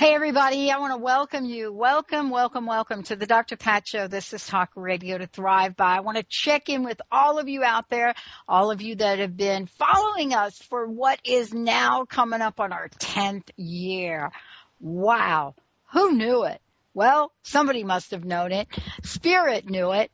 Hey everybody, I want to welcome you. Welcome, welcome, welcome to the Dr. Pat Show. This is Talk Radio to Thrive By. I want to check in with all of you out there, all of you that have been following us for what is now coming up on our 10th year. Wow. Who knew it? Well, somebody must have known it. Spirit knew it.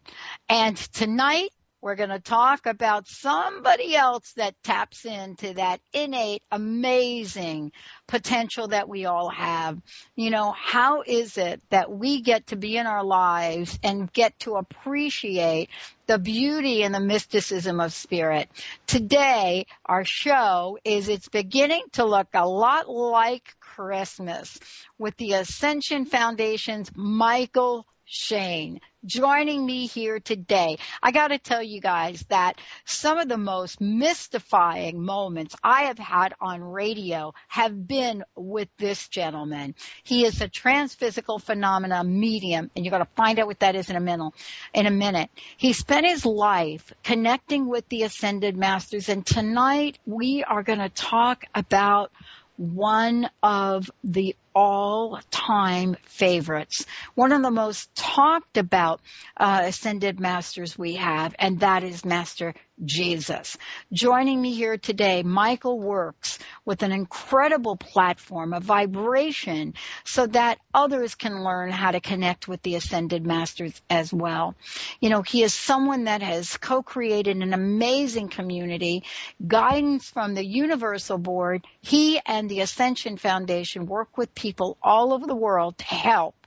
And tonight we're going to talk about somebody else that taps into that innate, amazing potential that we all have. You know, how is it that we get to be in our lives and get to appreciate the beauty and the mysticism of spirit? Today, our show is it's beginning to look a lot like Christmas with the Ascension Foundation's Mychael Shane joining me here today. I got to tell you guys that some of the most mystifying moments I have had on radio have been with this gentleman. He is a transphysical phenomena medium, and you're going to find out what that is in a minute. In a minute, he spent his life connecting with the ascended masters, and tonight we are going to talk about one of the all-time favorites, one of the most talked about uh, ascended masters we have, and that is Master Jesus. Joining me here today, Mychael works with an incredible platform, a vibration, so that others can learn how to connect with the ascended masters as well. You know, he is someone that has co-created an amazing community, guidance from the Universal Board. He and the Ascension Foundation work with people people all over the world to help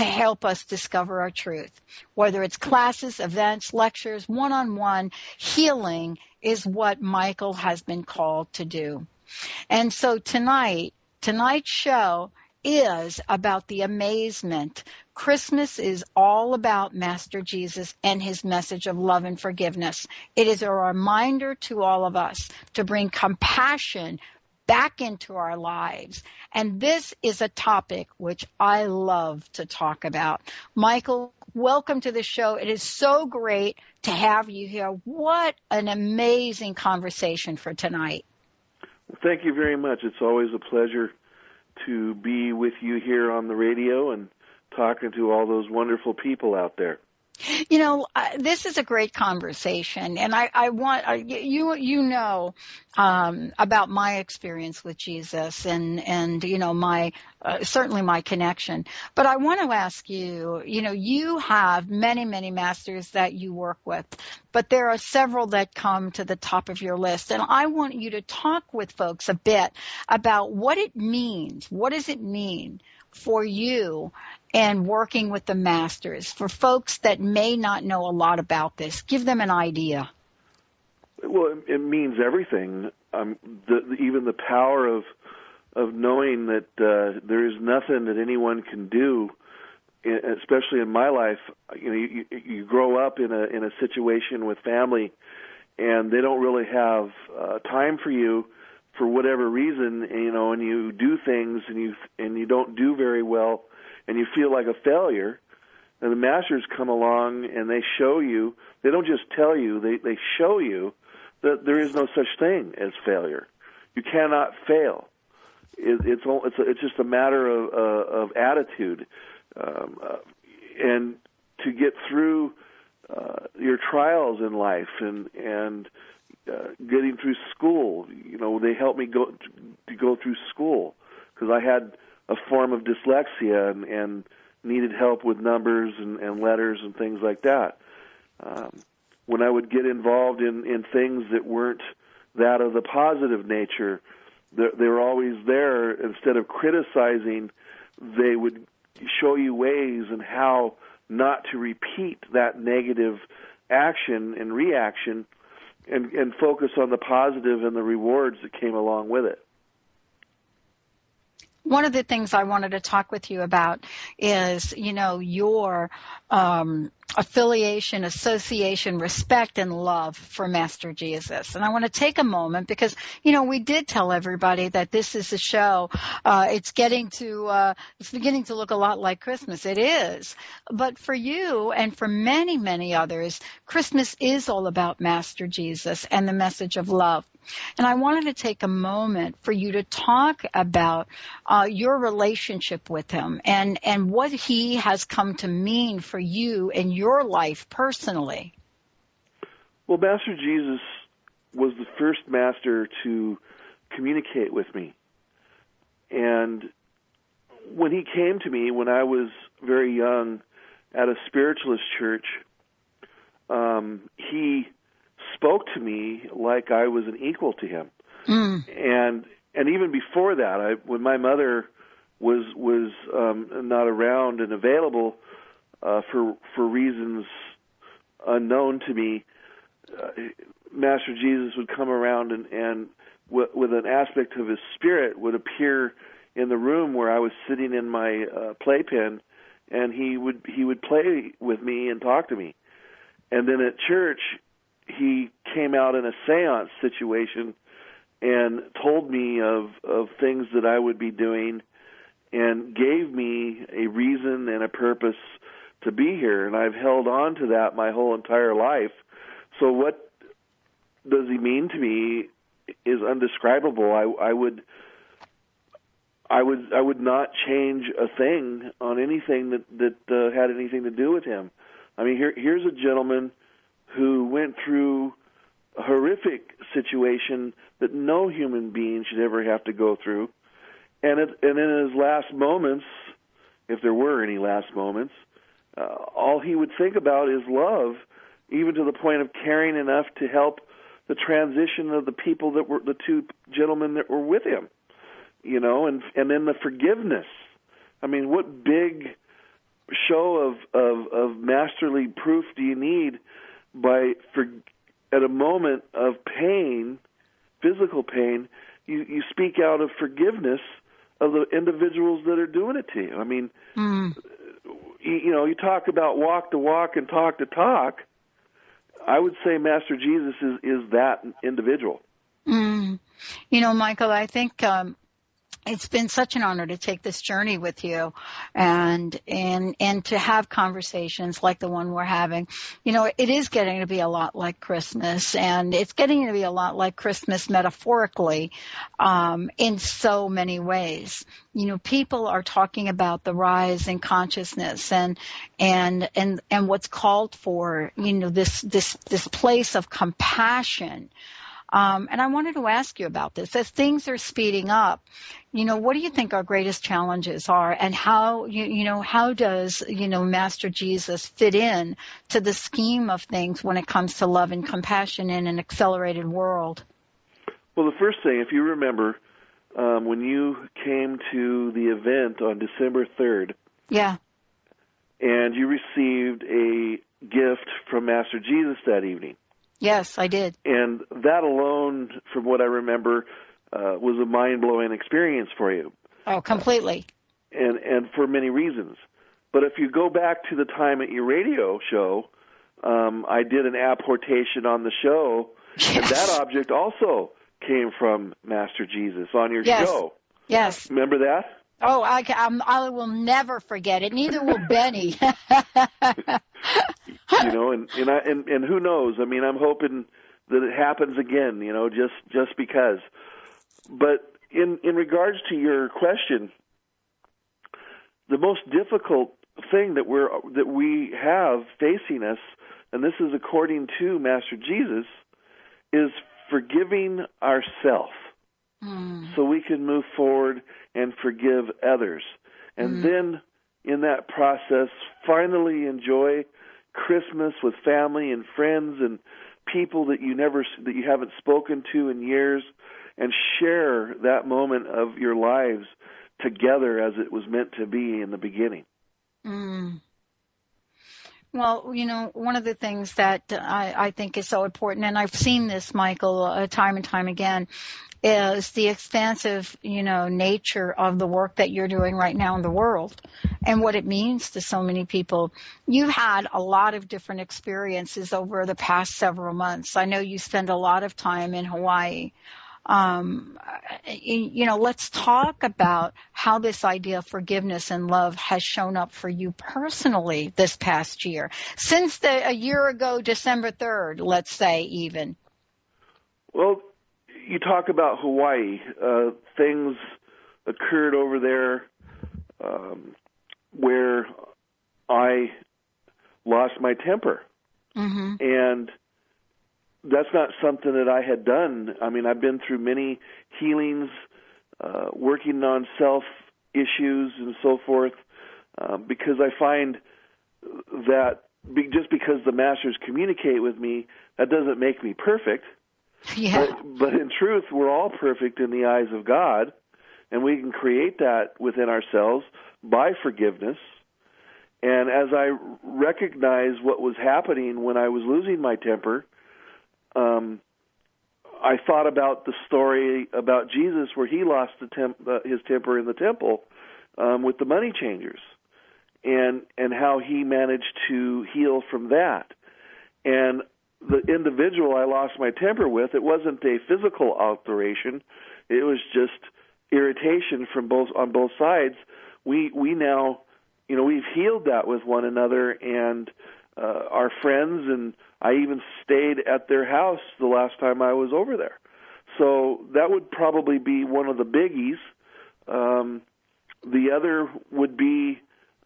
to help us discover our truth. Whether it's classes, events, lectures, one-on-one, healing is what Mychael has been called to do. And so tonight, tonight's show is about the amazement. Christmas is all about Master Jesus and his message of love and forgiveness. It is a reminder to all of us to bring compassion, back into our lives. And this is a topic which I love to talk about. Mychael, welcome to the show. It is so great to have you here. What an amazing conversation for tonight. Thank you very much. It's always a pleasure to be with you here on the radio and talking to all those wonderful people out there. You know, uh, this is a great conversation, and I, I want uh, you you know um, about my experience with Jesus, and and you know my uh, certainly my connection. But I want to ask you, you know, you have many many masters that you work with, but there are several that come to the top of your list, and I want you to talk with folks a bit about what it means. What does it mean? for you and working with the masters for folks that may not know a lot about this? Give them an idea. Well, it means everything. Um, the, even the power of of knowing that uh, there is nothing that anyone can do, especially in my life. You know, you, you grow up in a in a situation with family, and they don't really have uh, time for you for whatever reason. You know, and you do things and you and you don't do very well and you feel like a failure, and the masters come along and they show you, they don't just tell you, they, they show you that there is no such thing as failure. You cannot fail. It, it's it's it's just a matter of uh, of attitude, um, uh, and to get through uh, your trials in life and and uh, getting through school. You know, they helped me go to go through school because I had a form of dyslexia and, and needed help with numbers and, and letters and things like that. Um, when I would get involved in in things that weren't that of the positive nature, they, they were always there. Instead of criticizing, they would show you ways and how not to repeat that negative action and reaction and, and focus on the positive and the rewards that came along with it. One of the things I wanted to talk with you about is, you know, your um, affiliation, association, respect, and love for Master Jesus. And I want to take a moment because, you know, we did tell everybody that this is a show. Uh, it's getting to, uh, it's beginning to look a lot like Christmas. It is. But for you and for many, many others, Christmas is all about Master Jesus and the message of love. And I wanted to take a moment for you to talk about uh, your relationship with him and, and what he has come to mean for you and life personally? Well, Master Jesus was the first master to communicate with me. And when he came to me when I was very young at a spiritualist church, um, he spoke to me like I was an equal to him. Mm. And and even before that, I when my mother was was um, not around and available, uh, for for reasons unknown to me, uh, Master Jesus would come around and and w- with an aspect of his spirit would appear in the room where I was sitting in my uh, playpen, and he would he would play with me and talk to me, and then at church he came out in a séance situation and told me of of things that I would be doing and gave me a reason and a purpose to be here, and I've held on to that my whole entire life. So what does he mean to me is undescribable. I, I would. I would I would not change a thing on anything that that uh, had anything to do with him. I mean, here here's a gentleman who went through a horrific situation that no human being should ever have to go through, and it, and in his last moments, if there were any last moments, uh, all he would think about is love, even to the point of caring enough to help the transition of the people that were the two gentlemen that were with him, you know, and and then the forgiveness. I mean, what big show of of of masterly proof do you need by for at a moment of pain, physical pain, you you speak out of forgiveness of the individuals that are doing it to you. I mean, mm you know, you talk about walk to walk and talk to talk. I would say Master Jesus is is that individual. Mm. You know, Mychael, I think um, it's been such an honor to take this journey with you and and and to have conversations like the one we're having. You know it is getting to be a lot like christmas and it's getting to be a lot like christmas metaphorically um in so many ways. You know people are talking about the rise in consciousness and and and and what's called for you know this this this place of compassion um, and I wanted to ask you about this. As things are speeding up, you know, what do you think our greatest challenges are and how, you, you know, how does, you know, Master Jesus fit in to the scheme of things when it comes to love and compassion in an accelerated world? Well, the first thing, if you remember, um, when you came to the event on December 3rd. Yeah. And you received a gift from Master Jesus that evening. Yes, I did. And that alone, from what I remember, uh, was a mind blowing experience for you. Oh, completely. Uh, and and for many reasons. But if you go back to the time at your radio show, um, I did an apportation on the show, yes. and that object also came from Master Jesus on your yes. show. Yes. Remember that? Oh, I, I'm, um, I will never forget it. Neither will Benny. you know, and and I and and who knows? I mean, I'm hoping that it happens again. You know, just just because. But in in regards to your question, the most difficult thing that we're that we have facing us, and this is according to Master Jesus, is forgiving ourselves Mm. so we can move forward and forgive others. And Mm. then in that process, finally enjoy Christmas with family and friends and people that you never that you haven't spoken to in years and share that moment of your lives together as it was meant to be in the beginning. Mm. Well, you know, one of the things that I, I think is so important, and I've seen this, Mychael, uh, time and time again, is the expansive, you know, nature of the work that you're doing right now in the world and what it means to so many people. You've had a lot of different experiences over the past several months. I know you spend a lot of time in Hawaii. Um, you know, let's talk about how this idea of forgiveness and love has shown up for you personally this past year. Since the, a year ago, December 3rd, let's say even. Well, you talk about Hawaii. Uh, things occurred over there um, where I lost my temper, Mm-hmm. and that's not something that I had done. I mean, I've been through many healings, uh, working on self issues and so forth, uh, because I find that be, just because the masters communicate with me, that doesn't make me perfect. Yeah. But, but in truth, we're all perfect in the eyes of God, and we can create that within ourselves by forgiveness. And as I recognized what was happening when I was losing my temper, um, I thought about the story about Jesus where he lost temp- uh, his temper in the temple um, with the money changers, and and how he managed to heal from that. And the individual I lost my temper with, it wasn't a physical alteration; it was just irritation from both on both sides. We we now, you know, we've healed that with one another, and uh, our friends, and I even stayed at their house the last time I was over there. So that would probably be one of the biggies. Um, the other would be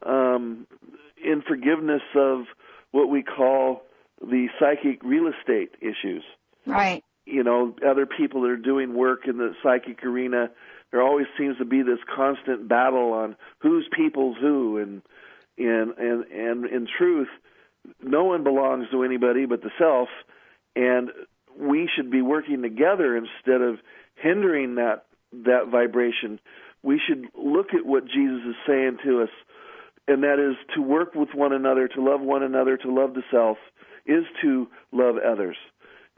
um, in forgiveness of what we call the psychic real estate issues. Right. You know, other people that are doing work in the psychic arena, there always seems to be this constant battle on whose people's who, and and and and in truth, no one belongs to anybody but the self, and we should be working together instead of hindering that that vibration. We should look at what Jesus is saying to us, and that is to work with one another, to love one another, to love the self, is to love others,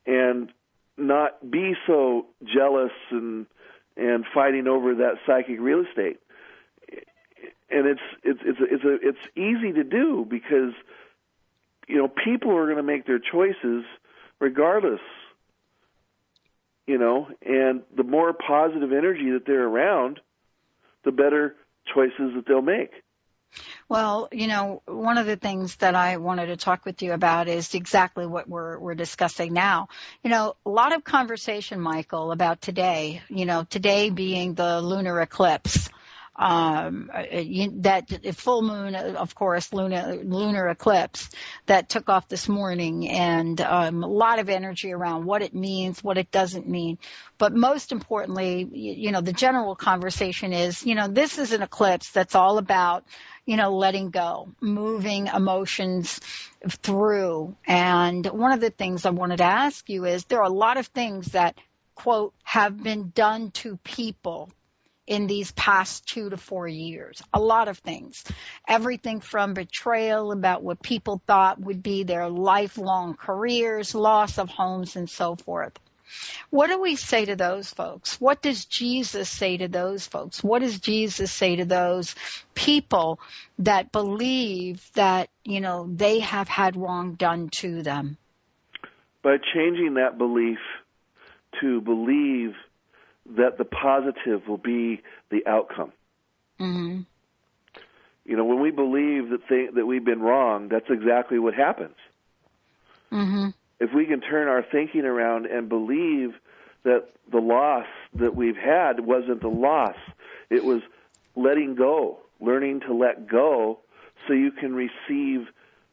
and not be so jealous and and fighting over that psychic real estate. And it's it's it's it's a, it's easy to do because you know people are going to make their choices regardless you know and the more positive energy that they're around the better choices that they'll make Well, you know, one of the things that I wanted to talk with you about is exactly what we're we're discussing now. You know, a lot of conversation, Mychael, about today. You know, today being the lunar eclipse. Um, you, that full moon, of course, lunar lunar eclipse that took off this morning, and um, a lot of energy around what it means, what it doesn't mean. But most importantly, you, you know, the general conversation is, you know, this is an eclipse that's all about you know, letting go, moving emotions through. And one of the things I wanted to ask you is there are a lot of things that, quote, have been done to people in these past two to four years. A lot of things. Everything from betrayal about what people thought would be their lifelong careers, loss of homes, and so forth. What do we say to those folks? What does Jesus say to those folks? What does Jesus say to those people that believe that, you know, they have had wrong done to them? by changing that belief to believe that the positive will be the outcome. Hmm you know when we believe that th- that we've been wrong that's exactly what happens. Hmm if we can turn our thinking around and believe that the loss that we've had wasn't a loss, it was letting go, learning to let go so you can receive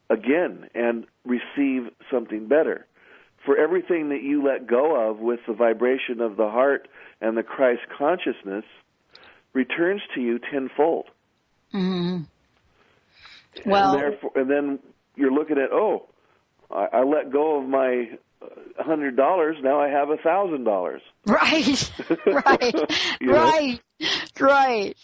again and receive something better. For everything that you let go of with the vibration of the heart and the Christ consciousness returns to you tenfold. Mm-hmm. Well, and, therefore, and then you're looking at, oh, I, I let go of my hundred dollars. Now I have a thousand dollars. Right, right, right, right.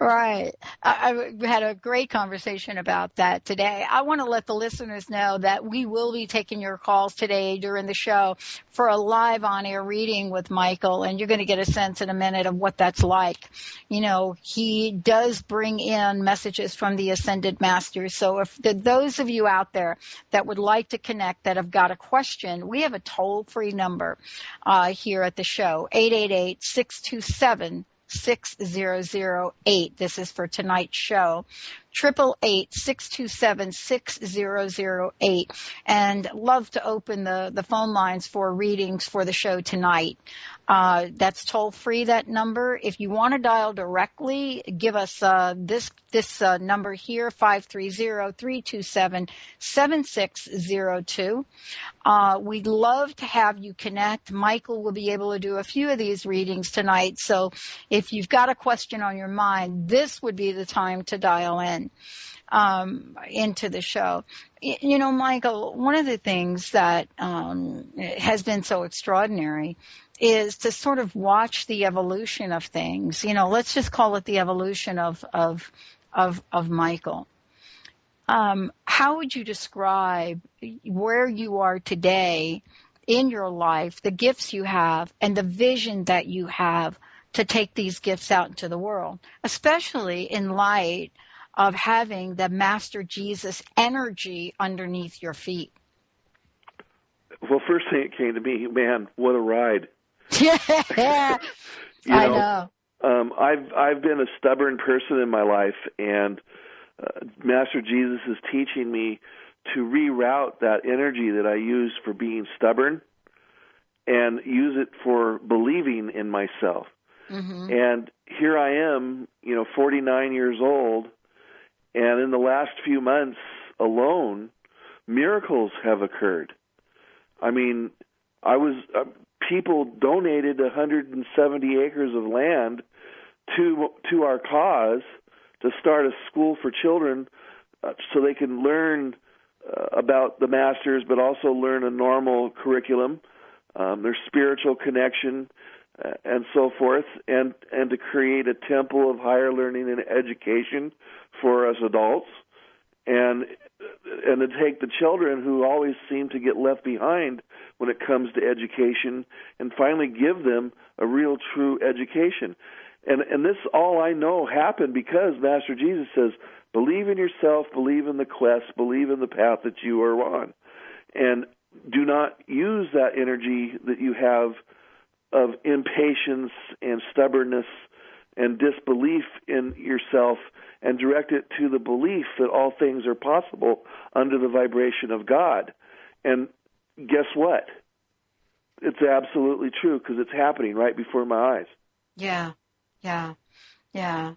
Right. I, I had a great conversation about that today. I want to let the listeners know that we will be taking your calls today during the show for a live on air reading with Mychael and you're going to get a sense in a minute of what that's like. You know, he does bring in messages from the ascended masters. So if the, those of you out there that would like to connect that have got a question, we have a toll free number, uh, here at the show, 888 627 6008. This is for tonight's show. Triple eight six two seven six zero zero eight, and love to open the the phone lines for readings for the show tonight. Uh, that's toll free, that number. If you want to dial directly, give us uh, this this uh, number here, 530-327-7602. Uh, we'd love to have you connect. Mychael will be able to do a few of these readings tonight. So if you've got a question on your mind, this would be the time to dial in um, into the show. You know, Mychael, one of the things that um, has been so extraordinary is to sort of watch the evolution of things. You know, let's just call it the evolution of of of, of Mychael. Um, how would you describe where you are today in your life, the gifts you have, and the vision that you have to take these gifts out into the world, especially in light of having the Master Jesus energy underneath your feet? Well, first thing that came to me, man, what a ride! Yeah, you I know, know. Um, I've I've been a stubborn person in my life, and uh, Master Jesus is teaching me to reroute that energy that I use for being stubborn and use it for believing in myself. Mm-hmm. And here I am, you know, 49 years old, and in the last few months alone, miracles have occurred. I mean, I was uh, people donated 170 acres of land to to our cause to start a school for children uh, so they can learn uh, about the masters but also learn a normal curriculum um, their spiritual connection Uh, and so forth and and to create a temple of higher learning and education for us adults and and to take the children who always seem to get left behind when it comes to education and finally give them a real true education. And and this all I know happened because Master Jesus says believe in yourself believe in the quest believe in the path that you are on. And do not use that energy that you have of impatience and stubbornness and disbelief in yourself and direct it to the belief that all things are possible under the vibration of God. And guess what? It's absolutely true because it's happening right before my eyes. Yeah, yeah, yeah.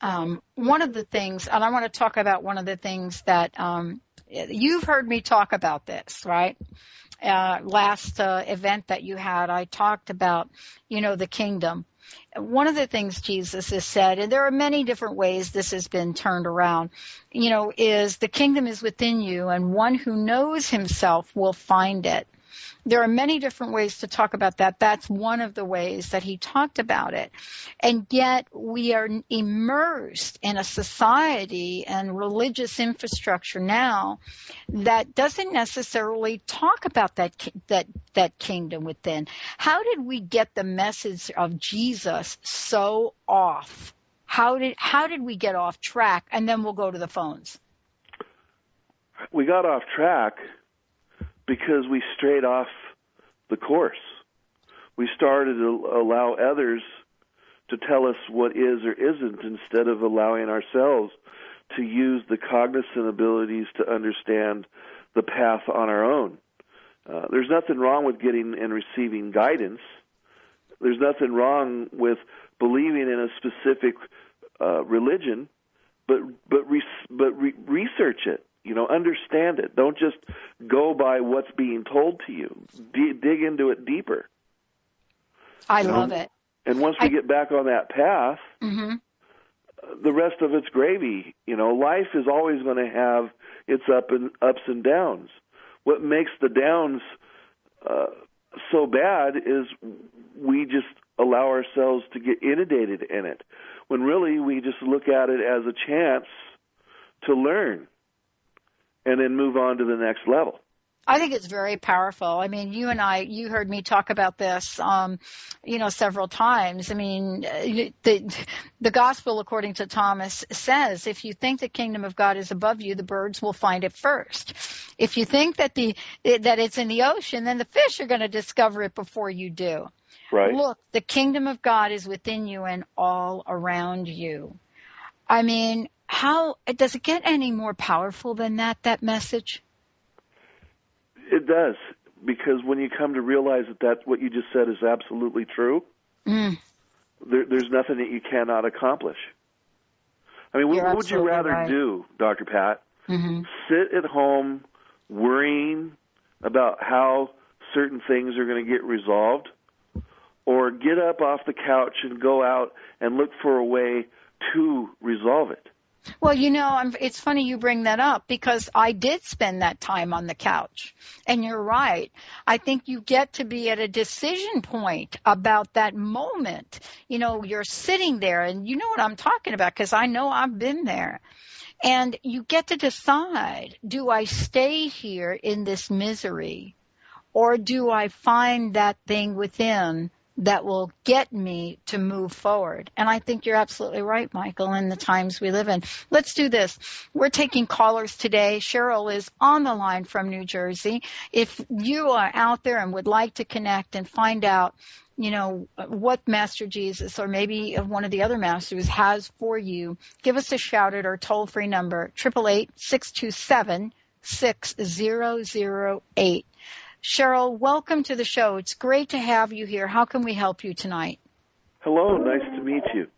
Um, one of the things, and I want to talk about one of the things that um, you've heard me talk about this, right? Uh, last uh, event that you had, I talked about, you know, the kingdom. One of the things Jesus has said, and there are many different ways this has been turned around, you know, is the kingdom is within you and one who knows himself will find it there are many different ways to talk about that. That's one of the ways that he talked about it. And yet we are immersed in a society and religious infrastructure now that doesn't necessarily talk about that, that, that kingdom within. How did we get the message of Jesus so off? How did, how did we get off track? And then we'll go to the phones. We got off track because we strayed off the course. We started to allow others to tell us what is or isn't instead of allowing ourselves to use the cognizant abilities to understand the path on our own. Uh, there's nothing wrong with getting and receiving guidance. There's nothing wrong with believing in a specific uh, religion, but but but re- research it You know, understand it. Don't just go by what's being told to you. D- dig into it deeper. I know? love it. And once we I- get back on that path, hmm the rest of it's gravy. You know, life is always going to have its up and ups and downs. What makes the downs uh, so bad is we just allow ourselves to get inundated in it, when really we just look at it as a chance to learn and then move on to the next level. I think it's very powerful. I mean, you and I, you heard me talk about this, um, you know, several times. I mean, the, the gospel according to Thomas says, if you think the kingdom of God is above you, the birds will find it first. If you think that the, that it's in the ocean, then the fish are going to discover it before you do. Right? Look, the kingdom of God is within you and all around you. I mean, how, does it get any more powerful than that, that message? It does because when you come to realize that that what you just said is absolutely true, Mm. there, there's nothing that you cannot accomplish. I mean, what, You're what would you rather right. do, Dr. Pat? hmm Sit at home worrying about how certain things are going to get resolved, or get up off the couch and go out and look for a way to resolve it? Well, you know, I'm, it's funny you bring that up because I did spend that time on the couch. And you're right. I think you get to be at a decision point about that moment. You know, you're sitting there and you know what I'm talking about because I know I've been there. And you get to decide, do I stay here in this misery or do I find that thing within that will get me to move forward. And I think you're absolutely right, Mychael, in the times we live in. Let's do this. We're taking callers today. Cheryl is on the line from New Jersey. If you are out there and would like to connect and find out, you know, what Master Jesus or maybe one of the other masters has for you, give us a shout at our toll free number, 888 627 6008. Cheryl, welcome to the show. It's great to have you here. How can we help you tonight? Hello, nice to meet you.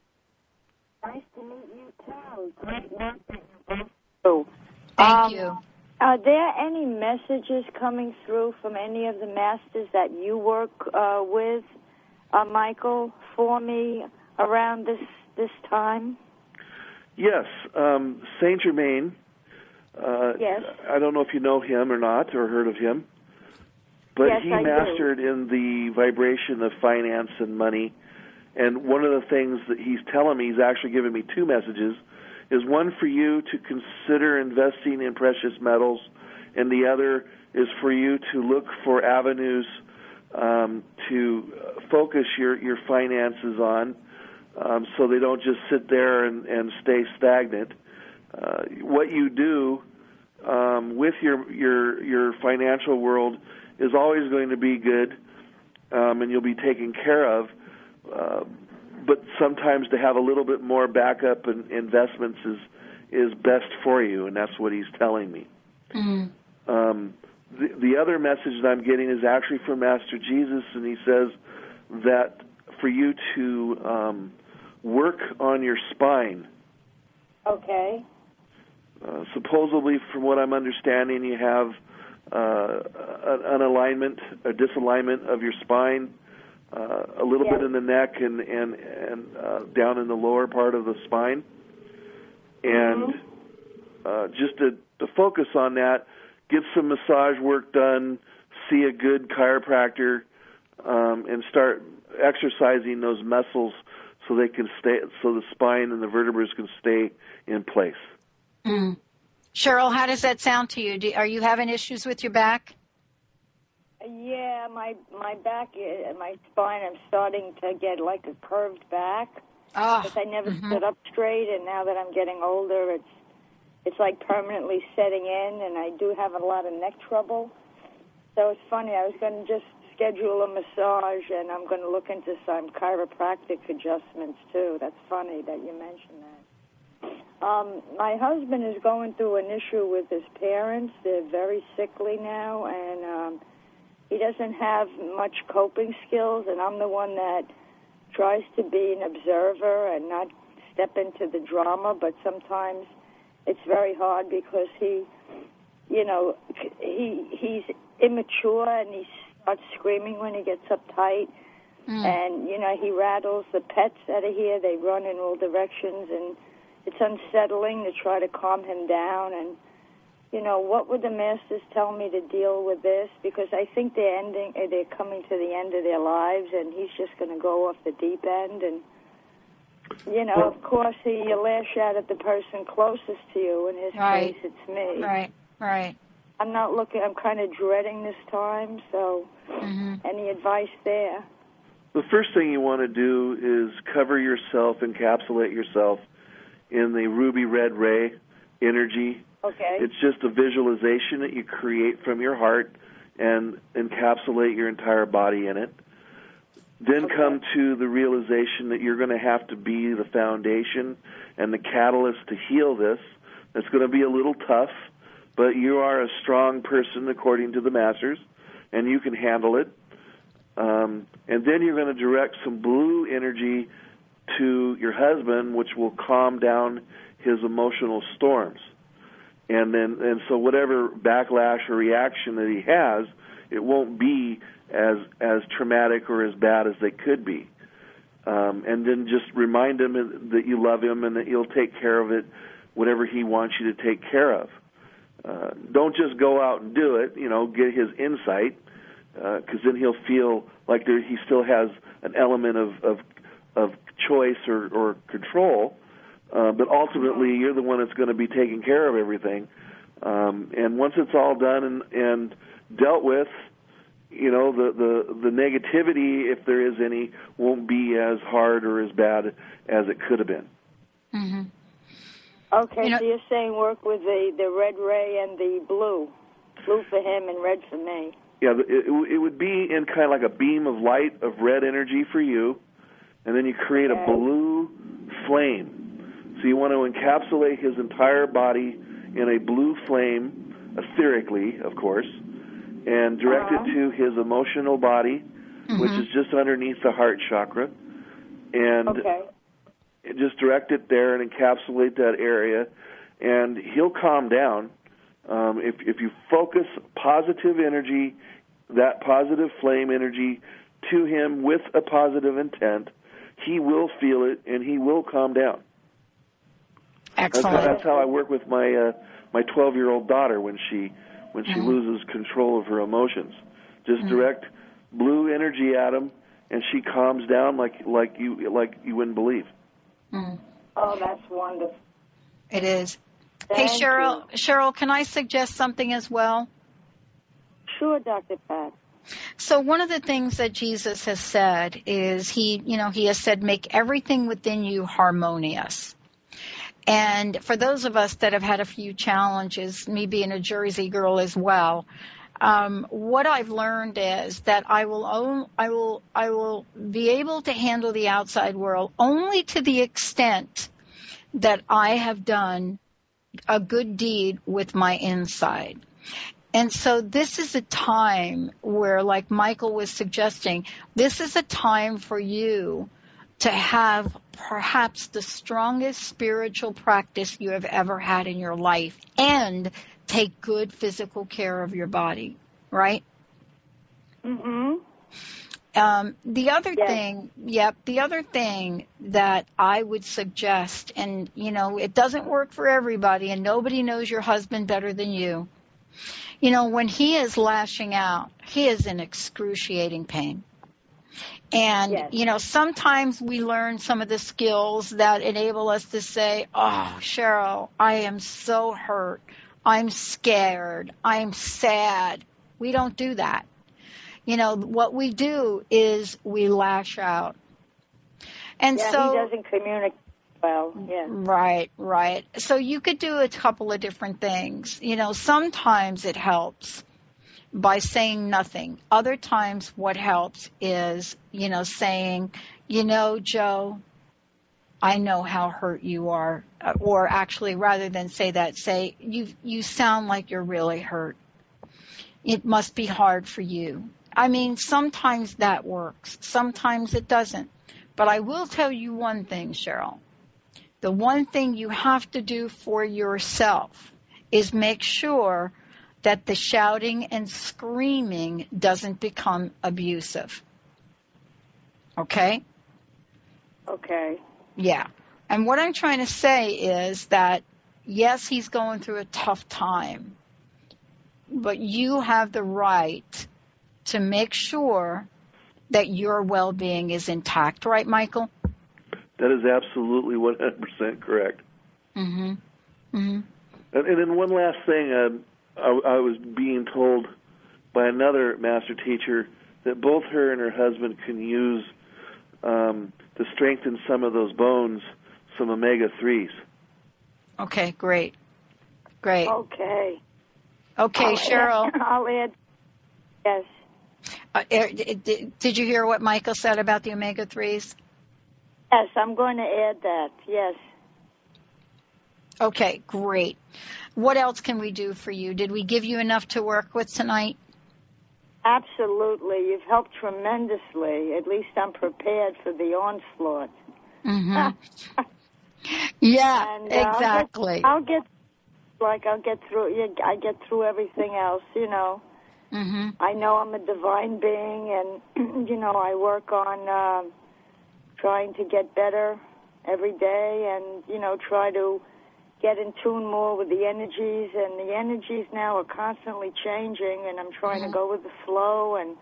Nice to meet you too. Great work that you both do. Thank Um, you. Are there any messages coming through from any of the masters that you work uh, with, uh, Mychael, for me around this this time? Yes, um, Saint Germain. Uh, Yes. I don't know if you know him or not, or heard of him, but Yes, he I do. mastered in the vibration of finance and money. And one of the things that he's telling me, he's actually given me two messages, is one for you to consider investing in precious metals, and the other is for you to look for avenues um, to focus your your finances on, um, so they don't just sit there and, and stay stagnant. Uh, what you do um, with your your your financial world is always going to be good, um, and you'll be taken care of. Uh, but sometimes to have a little bit more backup and investments is is best for you, and that's what he's telling me. Mm. Um, the, the other message that I'm getting is actually from Master Jesus, and he says that for you to um, work on your spine. Okay. Uh, supposedly, from what I'm understanding, you have uh, an, alignment, a disalignment of your spine, uh, a little Yes. bit in the neck and and and uh, down in the lower part of the spine, and uh, just to, to focus on that, get some massage work done, see a good chiropractor, um, and start exercising those muscles so they can stay, so the spine and the vertebrae can stay in place. Mm. Cheryl, how does that sound to you? Do, are you having issues with your back? Yeah, my my back, uh, my spine. I'm starting to get like a curved back Oh, because I never mhm. stood up straight, and now that I'm getting older, it's it's like permanently setting in, and I do have a lot of neck trouble. So it's funny. I was going to just schedule a massage, and I'm going to look into some chiropractic adjustments too. That's funny that you mentioned that. Um, my husband is going through an issue with his parents. They're very sickly now, and um, he doesn't have much coping skills. And I'm the one that tries to be an observer and not step into the drama. But sometimes it's very hard because he, you know, he he's immature and he starts screaming when he gets uptight. Mm. And you know he rattles the pets out of here. They run in all directions, and it's unsettling to try to calm him down. And you know, what would the masters tell me to deal with this? Because I think they're ending, uh, they're coming to the end of their lives, and he's just going to go off the deep end. And you know, well, of course, he you lash out at the person closest to you. In his right. case, it's me. Right. Right. I'm not looking. I'm kind of dreading this time. So, mm-hmm. any advice there? The first thing you want to do is cover yourself, encapsulate yourself in the ruby red ray energy Okay. It's just a visualization that you create from your heart and encapsulate your entire body in it. Then okay. come to the realization that you're going to have to be the foundation and the catalyst to heal this. It's going to be a little tough, but you are a strong person according to the masters, and you can handle it. Um, and then you're going to direct some blue energy to your husband, which will calm down his emotional storms and then and so whatever backlash or reaction that he has, it won't be as as traumatic or as bad as they could be. Um, and then just remind him that you love him and that you'll take care of it, whatever he wants you to take care of. Uh, don't just go out and do it. You know, get his insight, because uh, then he'll feel like there, he still has an element of of, of choice or, or control uh, but ultimately, you're the one that's going to be taking care of everything. Um, and once it's all done and, and dealt with, you know, the, the, the negativity, if there is any, won't be as hard or as bad as it could have been. Mm-hmm. Okay, you know, so you're saying work with the, the red ray and the blue. Blue for him and red for me. Yeah, it, it would be in kind of like a beam of light of red energy for you, and then you create a blue flame so you want to encapsulate his entire body in a blue flame, etherically, of course, and direct uh-huh. it to his emotional body, mm-hmm. which is just underneath the heart chakra. And okay. just direct it there and encapsulate that area, and he'll calm down. Um, if if you focus positive energy, that positive flame energy, to him with a positive intent, he will feel it and he will calm down. Excellent. That's, that's how I work with my uh, my 12 year old daughter when she when she mm-hmm. loses control of her emotions. Just mm-hmm. direct blue energy at him, and she calms down like like you like you wouldn't believe. Mm-hmm. Oh, that's wonderful. It is. Thank hey, Cheryl. You. Cheryl, can I suggest something as well? Sure, Dr. Pat. So one of the things that Jesus has said is he, you know, he has said, make everything within you harmonious. And for those of us that have had a few challenges, me being a Jersey girl as well, um, what I've learned is that I will own, I will I will be able to handle the outside world only to the extent that I have done a good deed with my inside. And so this is a time where, like Mychael was suggesting, this is a time for you to have perhaps the strongest spiritual practice you have ever had in your life and take good physical care of your body, right? Mhm. Um, the other yes. thing, yep, the other thing that I would suggest, and you know, it doesn't work for everybody, and nobody knows your husband better than you. You know, when he is lashing out, he is in excruciating pain. And, yes. you know, sometimes we learn some of the skills that enable us to say, oh, Cheryl, I am so hurt. I'm scared. I'm sad. We don't do that. You know, what we do is we lash out. And so he doesn't communicate well. Yeah. Right, right. So you could do a couple of different things. You know, sometimes it helps by saying nothing. Other times what helps is, you know, saying, you know, Joe, I know how hurt you are. Or actually, rather than say that, say, you, you sound like you're really hurt. It must be hard for you. I mean, sometimes that works. Sometimes it doesn't. But I will tell you one thing, Cheryl. The one thing you have to do for yourself is make sure that the shouting and screaming doesn't become abusive. Okay? Okay. Yeah. And what I'm trying to say is that yes, he's going through a tough time, but you have the right to make sure that your well-being is intact, right, Mychael? That is absolutely 100% correct. Mhm. Mhm. And, and then one last thing, uh, I, I was being told by another master teacher that both her and her husband can use um, to strengthen some of those bones some omega threes. Okay, great. Great. Okay. Okay, I'll Cheryl. Add, I'll add. Yes. Uh, er, d- d- did you hear what Mychael said about the omega 3s? Yes, I'm going to add that. Yes. Okay, great. What else can we do for you? Did we give you enough to work with tonight? Absolutely. You've helped tremendously. At least I'm prepared for the onslaught. Mm-hmm. yeah, And, uh, exactly. I'll get, I'll get like I'll get through. I get through everything else. You know. hmm I know I'm a divine being, and you know I work on uh, trying to get better every day, and you know try to get in tune more with the energies. And the energies now are constantly changing, and I'm trying Mhm. to go with the flow and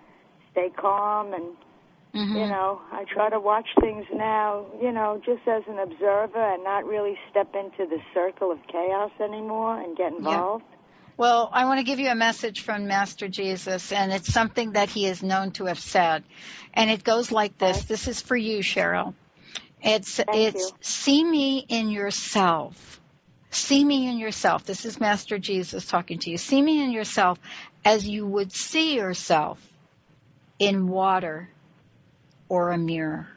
stay calm. And hmm you know I try to watch things now, you know, just as an observer, and not really step into the circle of chaos anymore and get involved. Well, I want to give you a message from Master Jesus, and it's something that he is known to have said. And it goes like this. This is for you, Cheryl. It's, Thank it's, you. see me in yourself. See me in yourself. This is Master Jesus talking to you. See me in yourself as you would see yourself in water or a mirror.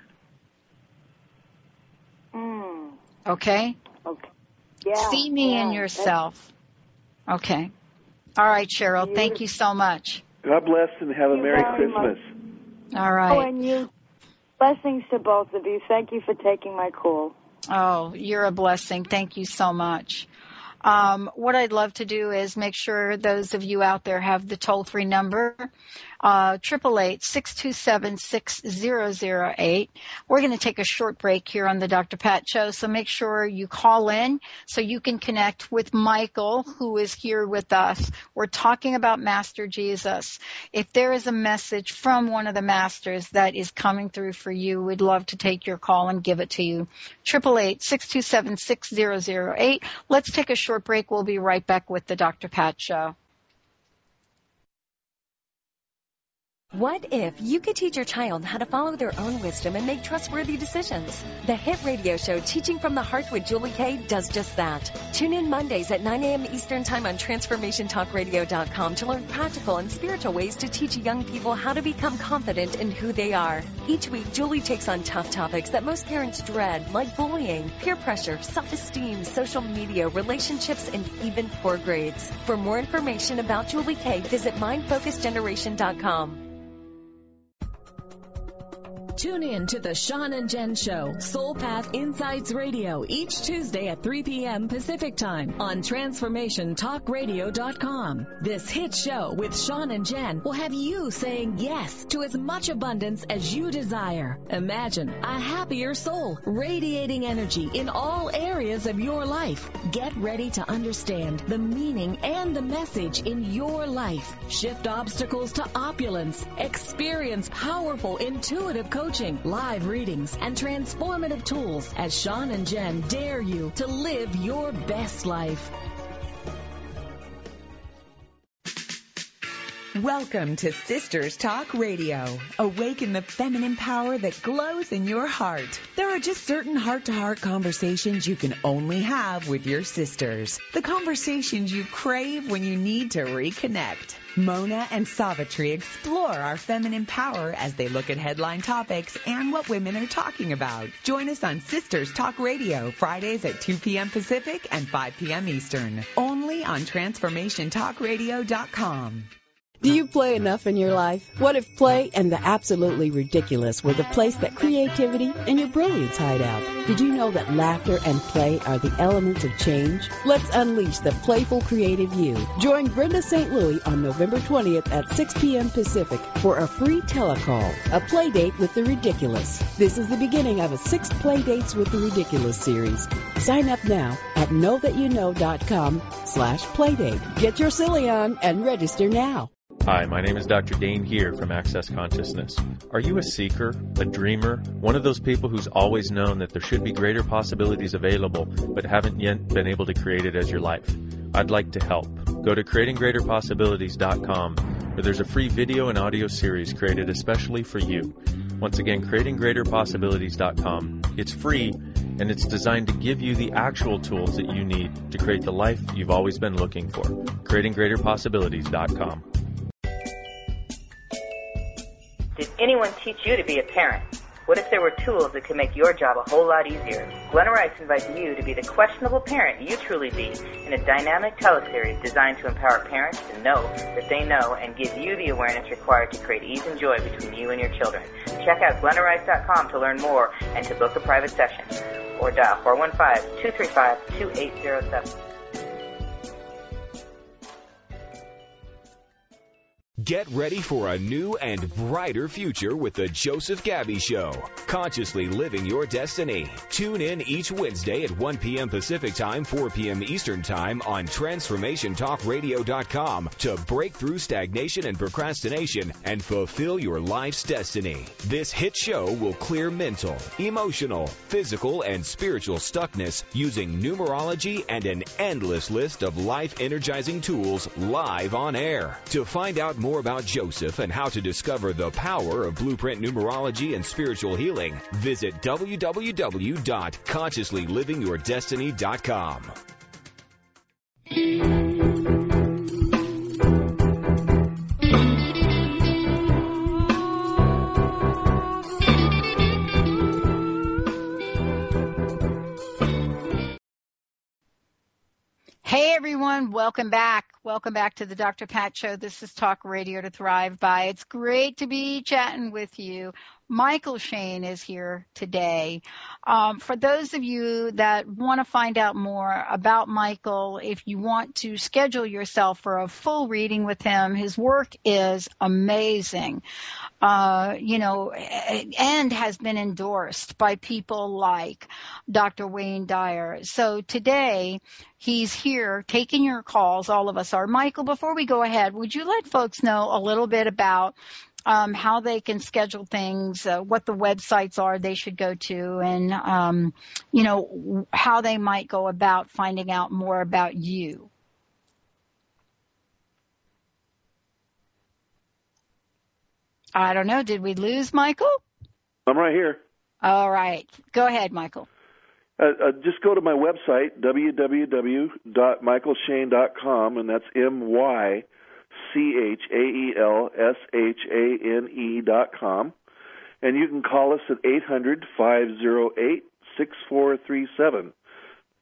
Mm, Okay? okay. Yeah. see me yeah, in yourself. Okay. All right, Cheryl. Thank you so much. God bless and have a Merry very much. Christmas. All Oh, and you. Blessings to both of you. Thank you for taking my call. Oh, you're a blessing. Thank you so much. Um, what I'd love to do is make sure those of you out there have the toll free number, triple eight six two seven six zero zero eight. We're going to take a short break here on the Dr. Pat Show, so make sure you call in so you can connect with Mychael, who is here with us. We're talking about Master Jesus. If there is a message from one of the masters that is coming through for you, we'd love to take your call and give it to you. Triple eight six two seven six zero zero eight. Let's take a short break. We'll be right back with the Dr. Pat Show. What if you could teach your child how to follow their own wisdom and make trustworthy decisions? The hit radio show Teaching from the Heart with Julie Kay does just that. Tune in Mondays at 9 a.m. Eastern Time on TransformationTalkRadio.com to learn practical and spiritual ways to teach young people how to become confident in who they are. Each week, Julie takes on tough topics that most parents dread, like bullying, peer pressure, self-esteem, social media, relationships, and even poor grades. For more information about Julie Kay, visit MindFocusGeneration.com. Tune in to the Sean and Jen Show, Soul Path Insights Radio, each Tuesday at 3 p.m. Pacific Time on TransformationTalkRadio.com. This hit show with Sean and Jen will have you saying yes to as much abundance as you desire. Imagine a happier soul, radiating energy in all areas of your life. Get ready to understand the meaning and the message in your life. Shift obstacles to opulence. Experience powerful, intuitive coaching, live readings, and transformative tools as Sean and Jen dare you to live your best life. Welcome to Sisters Talk Radio. Awaken the feminine power that glows in your heart. There are just certain heart to heart conversations you can only have with your sisters. The conversations you crave when you need to reconnect. Mona and Savitri explore our feminine power as they look at headline topics and what women are talking about. Join us on Sisters Talk Radio, Fridays at 2 p.m. Pacific and 5 p.m. Eastern. Only on TransformationTalkRadio.com. Do you play enough in your life? What if play and the absolutely ridiculous were the place that creativity and your brilliance hide out? Did you know that laughter and play are the elements of change? Let's unleash the playful creative you. Join Brenda St. Louis on November 20th at 6 p.m. Pacific for a free telecall, a play date with the ridiculous. This is the beginning of a six play dates with the ridiculous series. Sign up now at knowthatyouknow.com slash playdate. Get your silly on and register now. Hi, my name is Dr. Dain Heer from Access Consciousness. Are you a seeker, a dreamer, one of those people who's always known that there should be greater possibilities available but haven't yet been able to create it as your life? I'd like to help. Go to creatinggreaterpossibilities.com where there's a free video and audio series created especially for you. Once again, creatinggreaterpossibilities.com. It's free and it's designed to give you the actual tools that you need to create the life you've always been looking for. creatinggreaterpossibilities.com. Did anyone teach you to be a parent? What if there were tools that could make your job a whole lot easier? Glenna Rice invites you to be the questionable parent you truly be in a dynamic teleseries designed to empower parents to know that they know and give you the awareness required to create ease and joy between you and your children. Check out glennarice.com to learn more and to book a private session or dial 415-235-2807. Get ready for a new and brighter future with the Joseph Gabby Show. Consciously living your destiny. Tune in each Wednesday at 1 p.m. Pacific Time, 4 p.m. Eastern Time on TransformationTalkRadio.com to break through stagnation and procrastination and fulfill your life's destiny. This hit show will clear mental, emotional, physical, and spiritual stuckness using numerology and an endless list of life energizing tools live on air. To find out more about Joseph and how to discover the power of blueprint numerology and spiritual healing, visit www.consciously.livingyourdestiny.com. Hey everyone, welcome back. Welcome back to the Dr. Pat Show. This is Talk Radio to Thrive By. It's great to be chatting with you. Mychael Shane is here today. Um, for those of you that want to find out more about Mychael, if you want to schedule yourself for a full reading with him, his work is amazing. Uh, you know, and has been endorsed by people like Dr. Wayne Dyer. So today he's here taking your calls. All of us are. Mychael, before we go ahead, would you let folks know a little bit about um, how they can schedule things, uh, what the websites are they should go to, and um, you know how they might go about finding out more about you. I don't know. Did we lose Mychael? I'm right here. All right. Go ahead, Mychael. Uh, uh, just go to my website, www.mychaelshane.com, and that's M Y C H A E L S H A N E dot com. And you can call us at eight hundred five zero eight six four three seven.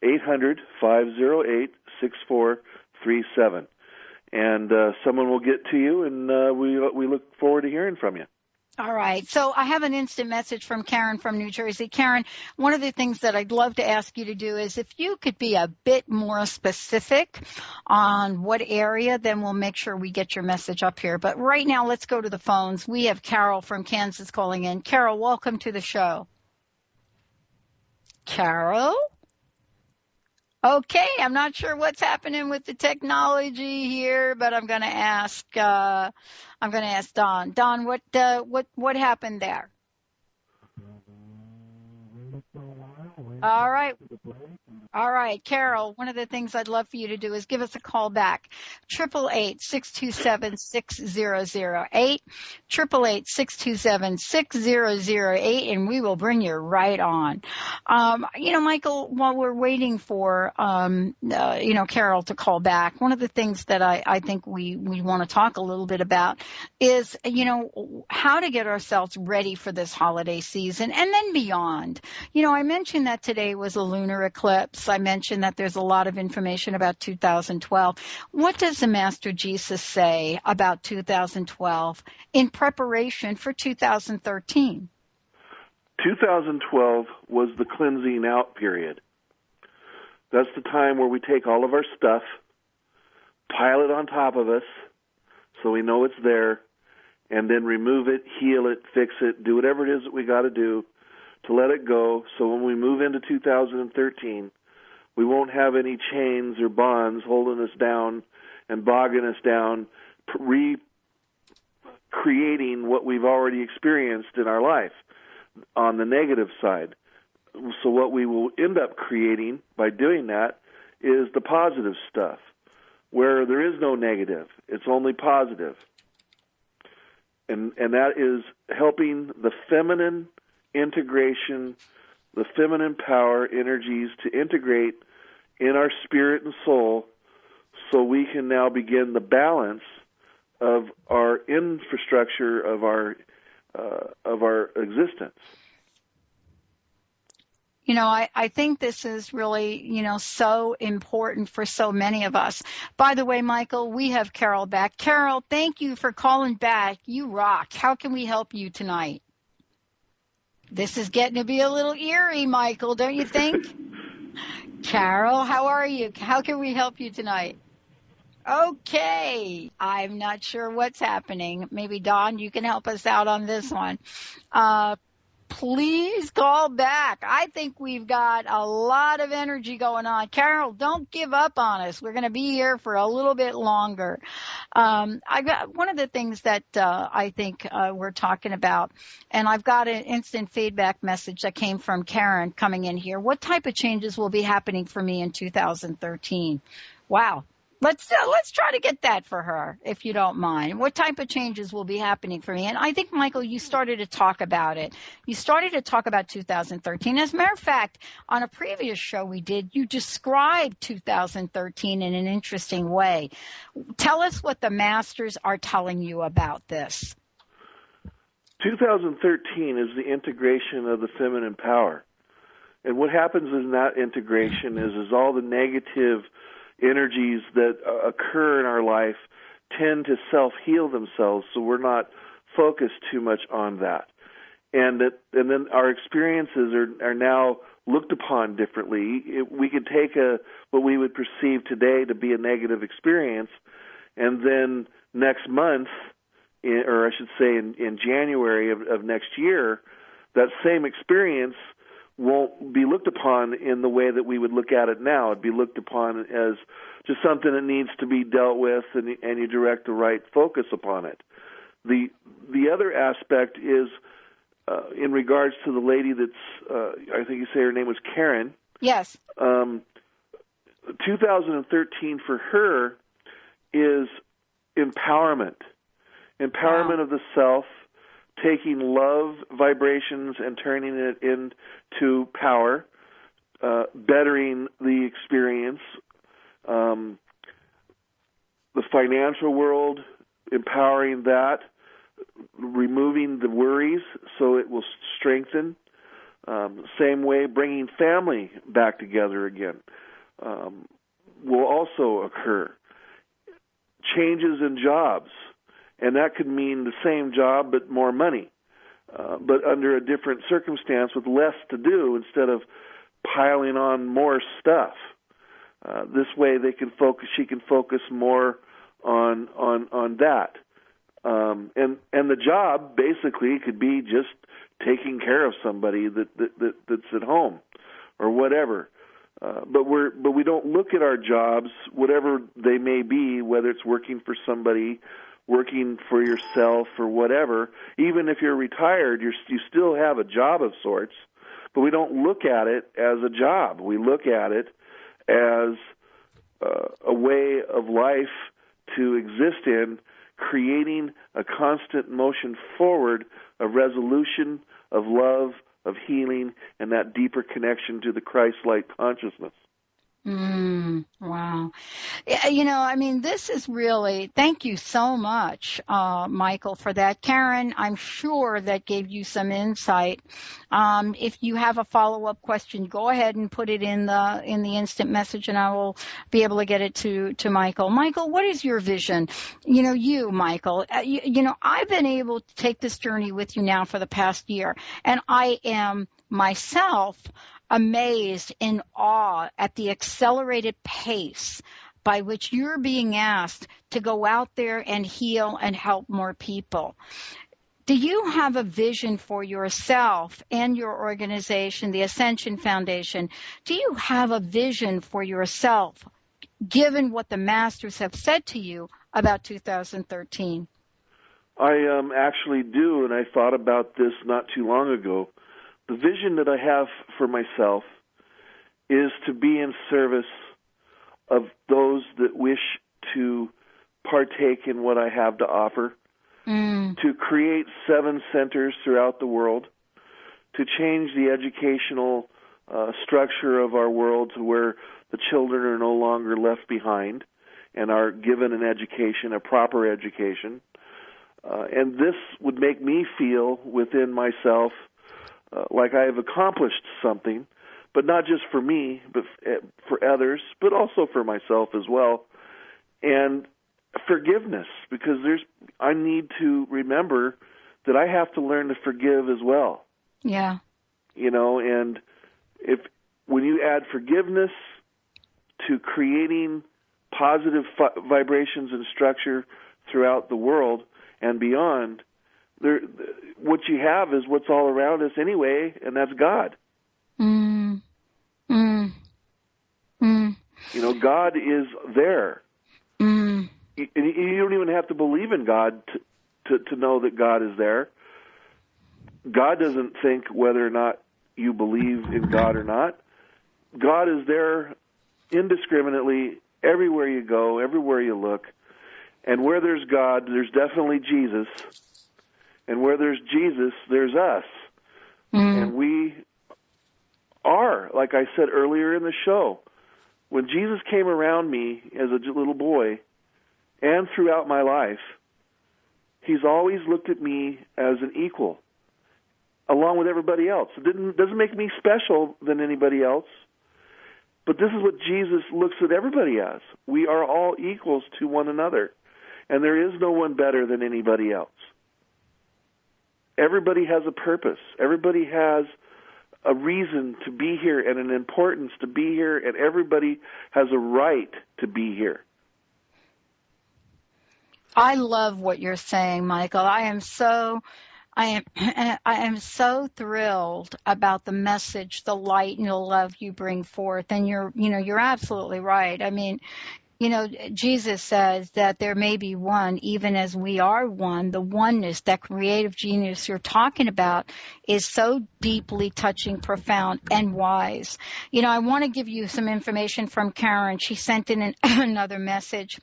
Eight hundred five zero eight six four three seven. And uh, someone will get to you, and uh, we we look forward to hearing from you. All right. So I have an instant message from Karen from New Jersey. Karen, one of the things that I'd love to ask you to do is if you could be a bit more specific on what area, then we'll make sure we get your message up here. But right now, let's go to the phones. We have Carol from Kansas calling in. Carol, welcome to the show. Carol? Okay, I'm not sure what's happening with the technology here, but I'm going to ask. Uh, I'm going to ask Don. Don, what uh, what what happened there? All right. All right, Carol, one of the things I'd love for you to do is give us a call back. Triple eight six two seven six zero zero eight. Triple eight six two seven six zero zero eight, and we will bring you right on. Um, you know, Mychael, while we're waiting for um, uh, you know Carol to call back, one of the things that I, I think we we want to talk a little bit about is you know how to get ourselves ready for this holiday season and then beyond. You know, I mentioned that today was a lunar eclipse notes, I mentioned that there's a lot of information about 2012. What does the Master Jesus say about 2012 in preparation for 2013? 2012 was the cleansing out period. That's the time where we take all of our stuff, pile it on top of us so we know it's there, and then remove it, heal it, fix it, do whatever it is that we got to do to let it go so when we move into 2013, we won't have any chains or bonds holding us down and bogging us down, recreating what we've already experienced in our life on the negative side. So what we will end up creating by doing that is the positive stuff, where there is no negative. It's only positive. And and that is helping the feminine integration, the feminine power energies to integrate in our spirit and soul so we can now begin the balance of our infrastructure of our uh, of our existence. You know, I, I think this is really, you know, so important for so many of us. By the way, Mychael, we have Carol back. Carol, thank you for calling back. You rock. How can we help you tonight? This is getting to be a little eerie, Mychael, don't you think? Carol, how are you? How can we help you tonight? Okay. I'm not sure what's happening. Maybe Don, you can help us out on this one. Uh, please call back. I think we've got a lot of energy going on. Carol, don't give up on us. We're going to be here for a little bit longer. Um, I got one of the things that uh, I think uh, we're talking about, and I've got an instant feedback message that came from Karen coming in here. What type of changes will be happening for me in 2013? Wow, Let's uh, let's try to get that for her, if you don't mind. What type of changes will be happening for me? And I think, Mychael, you started to talk about it. You started to talk about 2013. As a matter of fact, on a previous show we did, you described 2013 in an interesting way. Tell us what the masters are telling you about this. 2013 is the integration of the feminine power. And what happens in that integration is, is all the negative energies that uh, occur in our life tend to self heal themselves, so we're not focused too much on that. And that, and then our experiences are are now looked upon differently. It, we could take a what we would perceive today to be a negative experience, and then next month, or I should say in, in January of, of next year, that same experience won't be looked upon in the way that we would look at it now. It'd be looked upon as just something that needs to be dealt with, and, and you direct the right focus upon it. The the other aspect is uh, in regards to the lady that's uh, I think you say her name was Karen. Yes. Um, 2013 for her is empowerment, empowerment wow. of the self taking love vibrations and turning it into power, uh, bettering the experience, um, the financial world, empowering that, removing the worries so it will strengthen. Um, same way, bringing family back together again um, will also occur. Changes in jobs and that could mean the same job but more money, uh, but under a different circumstance with less to do instead of piling on more stuff. Uh, this way, they can focus. She can focus more on on on that, um, and and the job basically could be just taking care of somebody that, that, that that's at home, or whatever. Uh, but we're but we don't look at our jobs, whatever they may be, whether it's working for somebody working for yourself or whatever. Even if you're retired, you're, you still have a job of sorts, but we don't look at it as a job. We look at it as uh, a way of life to exist in, creating a constant motion forward of resolution, of love, of healing, and that deeper connection to the Christ-like consciousness. Mm, wow. You know, I mean, this is really, thank you so much, uh, Mychael, for that. Karen, I'm sure that gave you some insight. Um, if you have a follow-up question, go ahead and put it in the, in the instant message and I will be able to get it to, to Mychael. Mychael, what is your vision? You know, you, Mychael, uh, you, you know, I've been able to take this journey with you now for the past year and I am myself amazed in awe at the accelerated pace by which you're being asked to go out there and heal and help more people. Do you have a vision for yourself and your organization, the Ascension Foundation? Do you have a vision for yourself given what the masters have said to you about 2013? I um, actually do, and I thought about this not too long ago the vision that I have for myself is to be in service of those that wish to partake in what I have to offer, mm. to create seven centers throughout the world, to change the educational uh, structure of our world to where the children are no longer left behind and are given an education, a proper education. Uh, and this would make me feel within myself uh, like I have accomplished something, but not just for me, but eh, for others, but also for myself as well. And forgiveness, because there's, I need to remember that I have to learn to forgive as well. Yeah. You know, and if, when you add forgiveness to creating positive fi- vibrations and structure throughout the world and beyond, there what you have is what's all around us anyway, and that's God. Mm. Mm. Mm. You know, God is there. Mm. You, you don't even have to believe in God to, to to know that God is there. God doesn't think whether or not you believe in God or not. God is there indiscriminately everywhere you go, everywhere you look. And where there's God, there's definitely Jesus. And where there's Jesus, there's us. Mm. And we are, like I said earlier in the show, when Jesus came around me as a little boy and throughout my life, he's always looked at me as an equal along with everybody else. It didn't, doesn't make me special than anybody else. But this is what Jesus looks at everybody as. We are all equals to one another. And there is no one better than anybody else everybody has a purpose. Everybody has a reason to be here and an importance to be here, and everybody has a right to be here. I love what you're saying, Mychael. I am so I am I am so thrilled about the message, the light and the love you bring forth and you're you know, you're absolutely right. I mean, you know, Jesus says that there may be one, even as we are one. The oneness, that creative genius you're talking about is so deeply touching, profound, and wise. You know, I want to give you some information from Karen. She sent in an, another message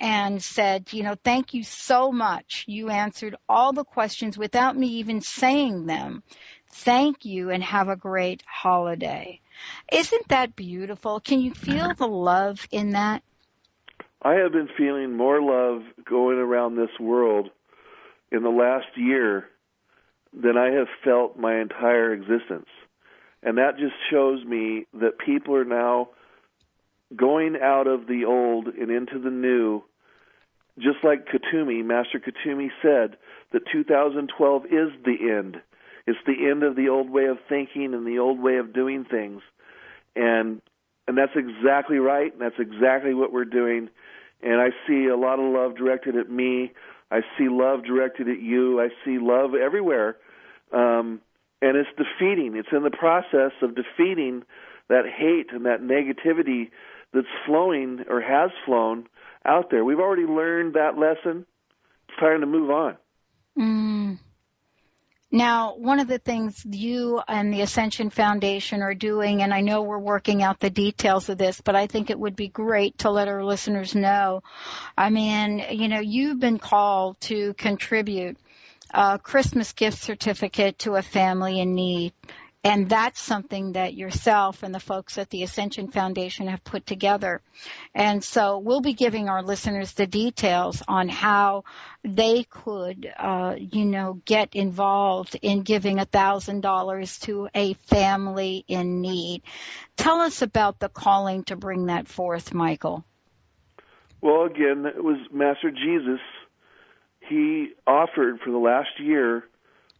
and said, you know, thank you so much. You answered all the questions without me even saying them. Thank you and have a great holiday. Isn't that beautiful? Can you feel the love in that? I have been feeling more love going around this world in the last year than I have felt my entire existence. And that just shows me that people are now going out of the old and into the new. Just like Kuthumi, Master Kuthumi said that 2012 is the end. It's the end of the old way of thinking and the old way of doing things. And and that's exactly right. And that's exactly what we're doing and I see a lot of love directed at me. I see love directed at you. I see love everywhere. Um, and it's defeating. It's in the process of defeating that hate and that negativity that's flowing or has flown out there. We've already learned that lesson. It's time to move on. Mm. Now, one of the things you and the Ascension Foundation are doing, and I know we're working out the details of this, but I think it would be great to let our listeners know. I mean, you know, you've been called to contribute a Christmas gift certificate to a family in need And that's something that yourself and the folks at the Ascension Foundation have put together. And so we'll be giving our listeners the details on how they could, uh, you know, get involved in giving a thousand dollars to a family in need. Tell us about the calling to bring that forth, Mychael. Well, again, it was Master Jesus. He offered for the last year,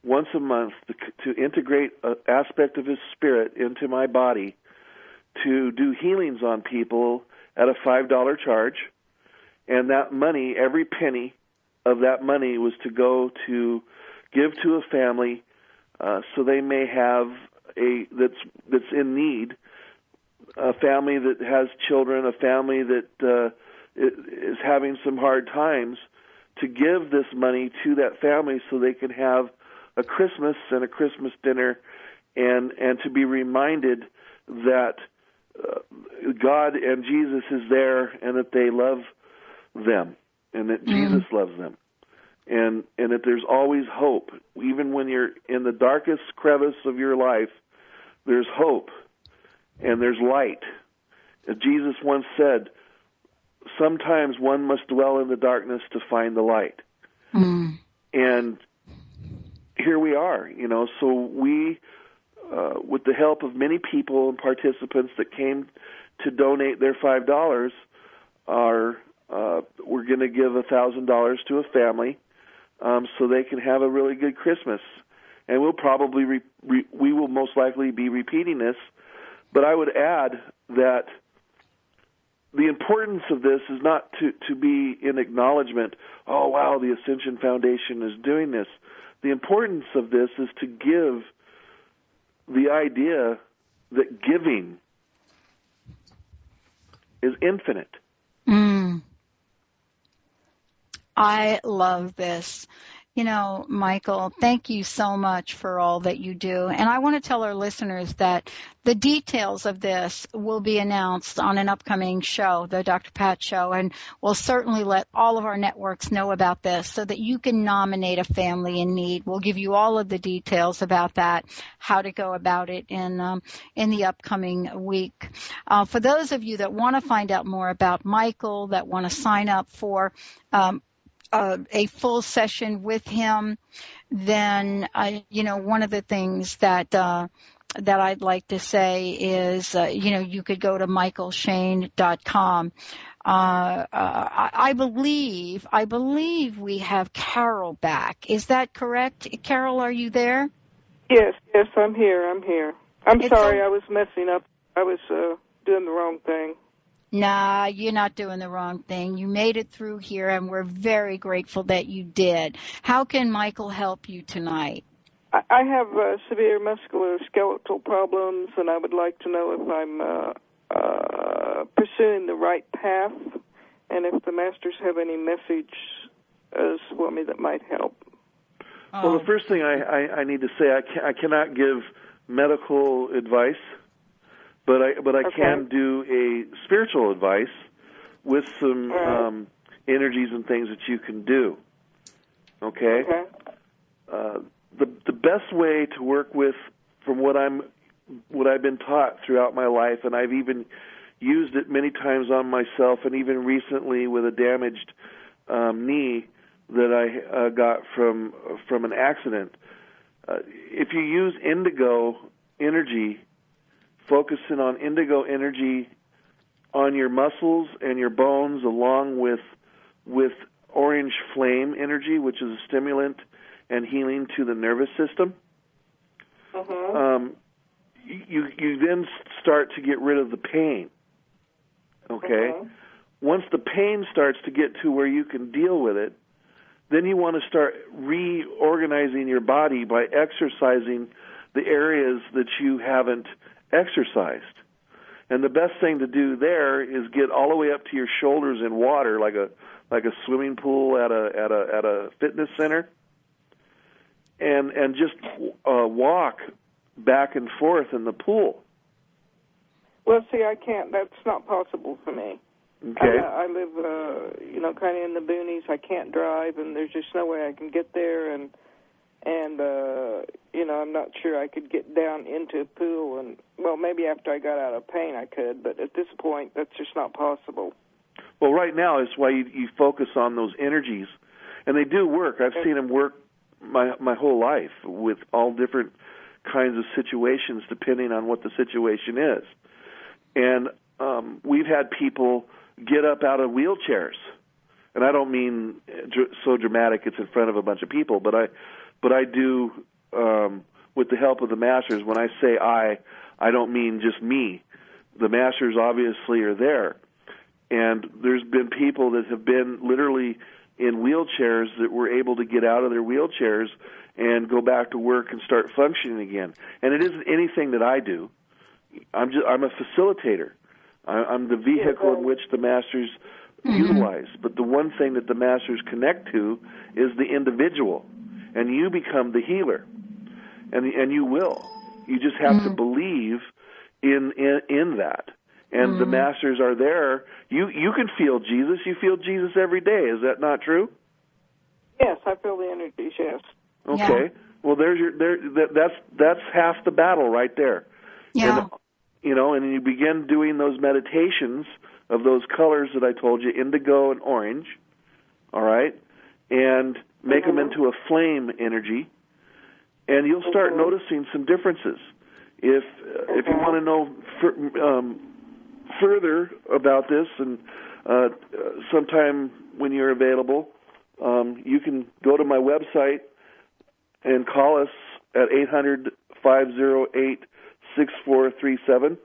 once a month, to, to integrate an aspect of His Spirit into my body, to do healings on people at a five dollar charge, and that money, every penny of that money, was to go to give to a family, uh, so they may have a that's that's in need, a family that has children, a family that uh, is having some hard times to give this money to that family so they can have a Christmas and a Christmas dinner and and to be reminded that uh, God and Jesus is there and that they love them and that mm. Jesus loves them and and that there's always hope even when you're in the darkest crevice of your life there's hope and there's light as Jesus once said sometimes one must dwell in the darkness to find the light. Mm. And here we are, you know, so we, uh, with the help of many people and participants that came to donate their five dollars, are uh, we're going to give a thousand dollars to a family um, so they can have a really good Christmas. And we'll probably re- re- we will most likely be repeating this, but I would add that the importance of this is not to, to be in acknowledgement, oh, wow, the Ascension Foundation is doing this. The importance of this is to give the idea that giving is infinite. Mm. I love this. You know, Mychael, thank you so much for all that you do. And I want to tell our listeners that the details of this will be announced on an upcoming show, the Dr. Pat show, and we'll certainly let all of our networks know about this so that you can nominate a family in need. We'll give you all of the details about that, how to go about it in um, in the upcoming week. Uh, for those of you that want to find out more about Mychael, that want to sign up for um, uh, a full session with him, then uh, you know one of the things that uh, that I'd like to say is uh, you know you could go to mychaelshane.com. Uh, uh, I believe I believe we have Carol back. Is that correct? Carol, are you there? Yes, yes, I'm here. I'm here. I'm it's sorry, I was messing up. I was uh, doing the wrong thing. Nah, you're not doing the wrong thing. You made it through here, and we're very grateful that you did. How can Mychael help you tonight? I have uh, severe musculoskeletal problems, and I would like to know if I'm uh, uh, pursuing the right path, and if the masters have any message as for me that might help. Well, the oh. first thing I, I, I need to say, I, can, I cannot give medical advice but I but I okay. can do a spiritual advice with some um, energies and things that you can do. Okay. okay. Uh, the the best way to work with, from what I'm, what I've been taught throughout my life, and I've even used it many times on myself, and even recently with a damaged um, knee that I uh, got from from an accident. Uh, if you use indigo energy focusing on indigo energy on your muscles and your bones along with with orange flame energy which is a stimulant and healing to the nervous system uh-huh. um, you you then start to get rid of the pain okay uh-huh. once the pain starts to get to where you can deal with it then you want to start reorganizing your body by exercising the areas that you haven't exercised. And the best thing to do there is get all the way up to your shoulders in water, like a like a swimming pool at a at a at a fitness center, and and just uh, walk back and forth in the pool. Well, see, I can't. That's not possible for me. Okay. I, I live, uh, you know, kind of in the boonies. I can't drive, and there's just no way I can get there. And and uh, you know, I'm not sure I could get down into a pool. And well, maybe after I got out of pain, I could, but at this point, that's just not possible. Well, right now is why you, you focus on those energies, and they do work. I've seen them work my my whole life with all different kinds of situations, depending on what the situation is. And um, we've had people get up out of wheelchairs, and I don't mean so dramatic it's in front of a bunch of people, but I, but I do um, with the help of the masters. When I say I, I don't mean just me. The masters obviously are there, and there's been people that have been literally in wheelchairs that were able to get out of their wheelchairs and go back to work and start functioning again. And it isn't anything that I do. I'm just I'm a facilitator. I, I'm the vehicle in which the masters mm-hmm. utilize. But the one thing that the masters connect to is the individual, and you become the healer, and and you will. You just have mm-hmm. to believe in in in that. And mm-hmm. the masters are there. You you can feel Jesus. You feel Jesus every day. Is that not true? Yes, I feel the energies. Yes. Okay. Yeah. Well, there's your there. That, that's that's half the battle right there. Yeah. And, you know, and you begin doing those meditations of those colors that I told you, indigo and orange. All right, and make mm-hmm. them into a flame energy, and you'll start mm-hmm. noticing some differences. If if you want to know fur, um, further about this, and uh, sometime when you're available, um, you can go to my website and call us at eight hundred five zero eight six four three seven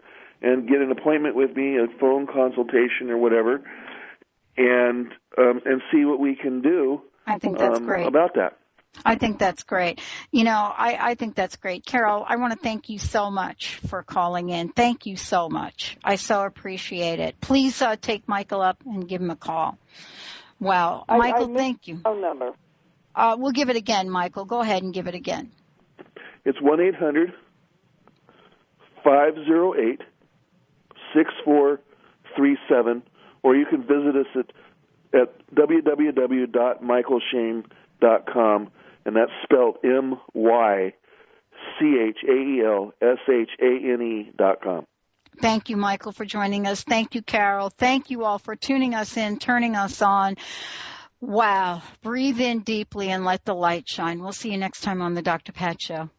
and get an appointment with me, a phone consultation or whatever, and um, and see what we can do. I think that's um, great about that. I think that's great. You know, I, I think that's great. Carol, I want to thank you so much for calling in. Thank you so much. I so appreciate it. Please uh, take Mychael up and give him a call. Wow. I, Mychael, I thank you. Phone number. Uh, we'll give it again, Mychael. Go ahead and give it again. It's 1 800 508 6437, or you can visit us at, at www.mychaelshane.com, and that's spelled M Y C H A E L S H A N E dot com. Thank you, Mychael, for joining us. Thank you, Carol. Thank you all for tuning us in, turning us on. Wow. Breathe in deeply and let the light shine. We'll see you next time on the Dr. Pat Show.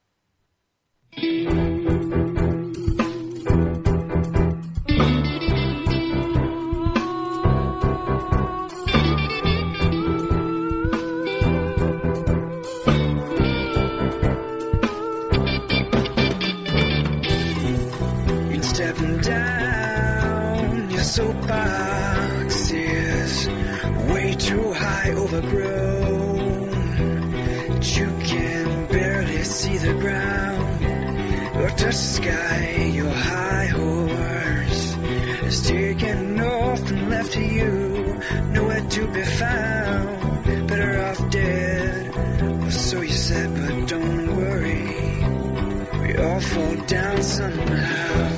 Soapbox is way too high overgrown. You can barely see the ground or touch the sky. Your high horse is taken off and left to you. Nowhere to be found. Better off dead or so you said but don't worry. We all fall down somehow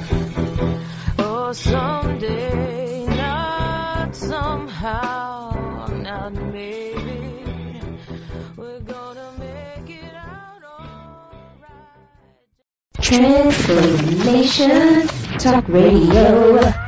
someday, not somehow, not maybe. We're gonna make it out alright. Transformation Talk Radio.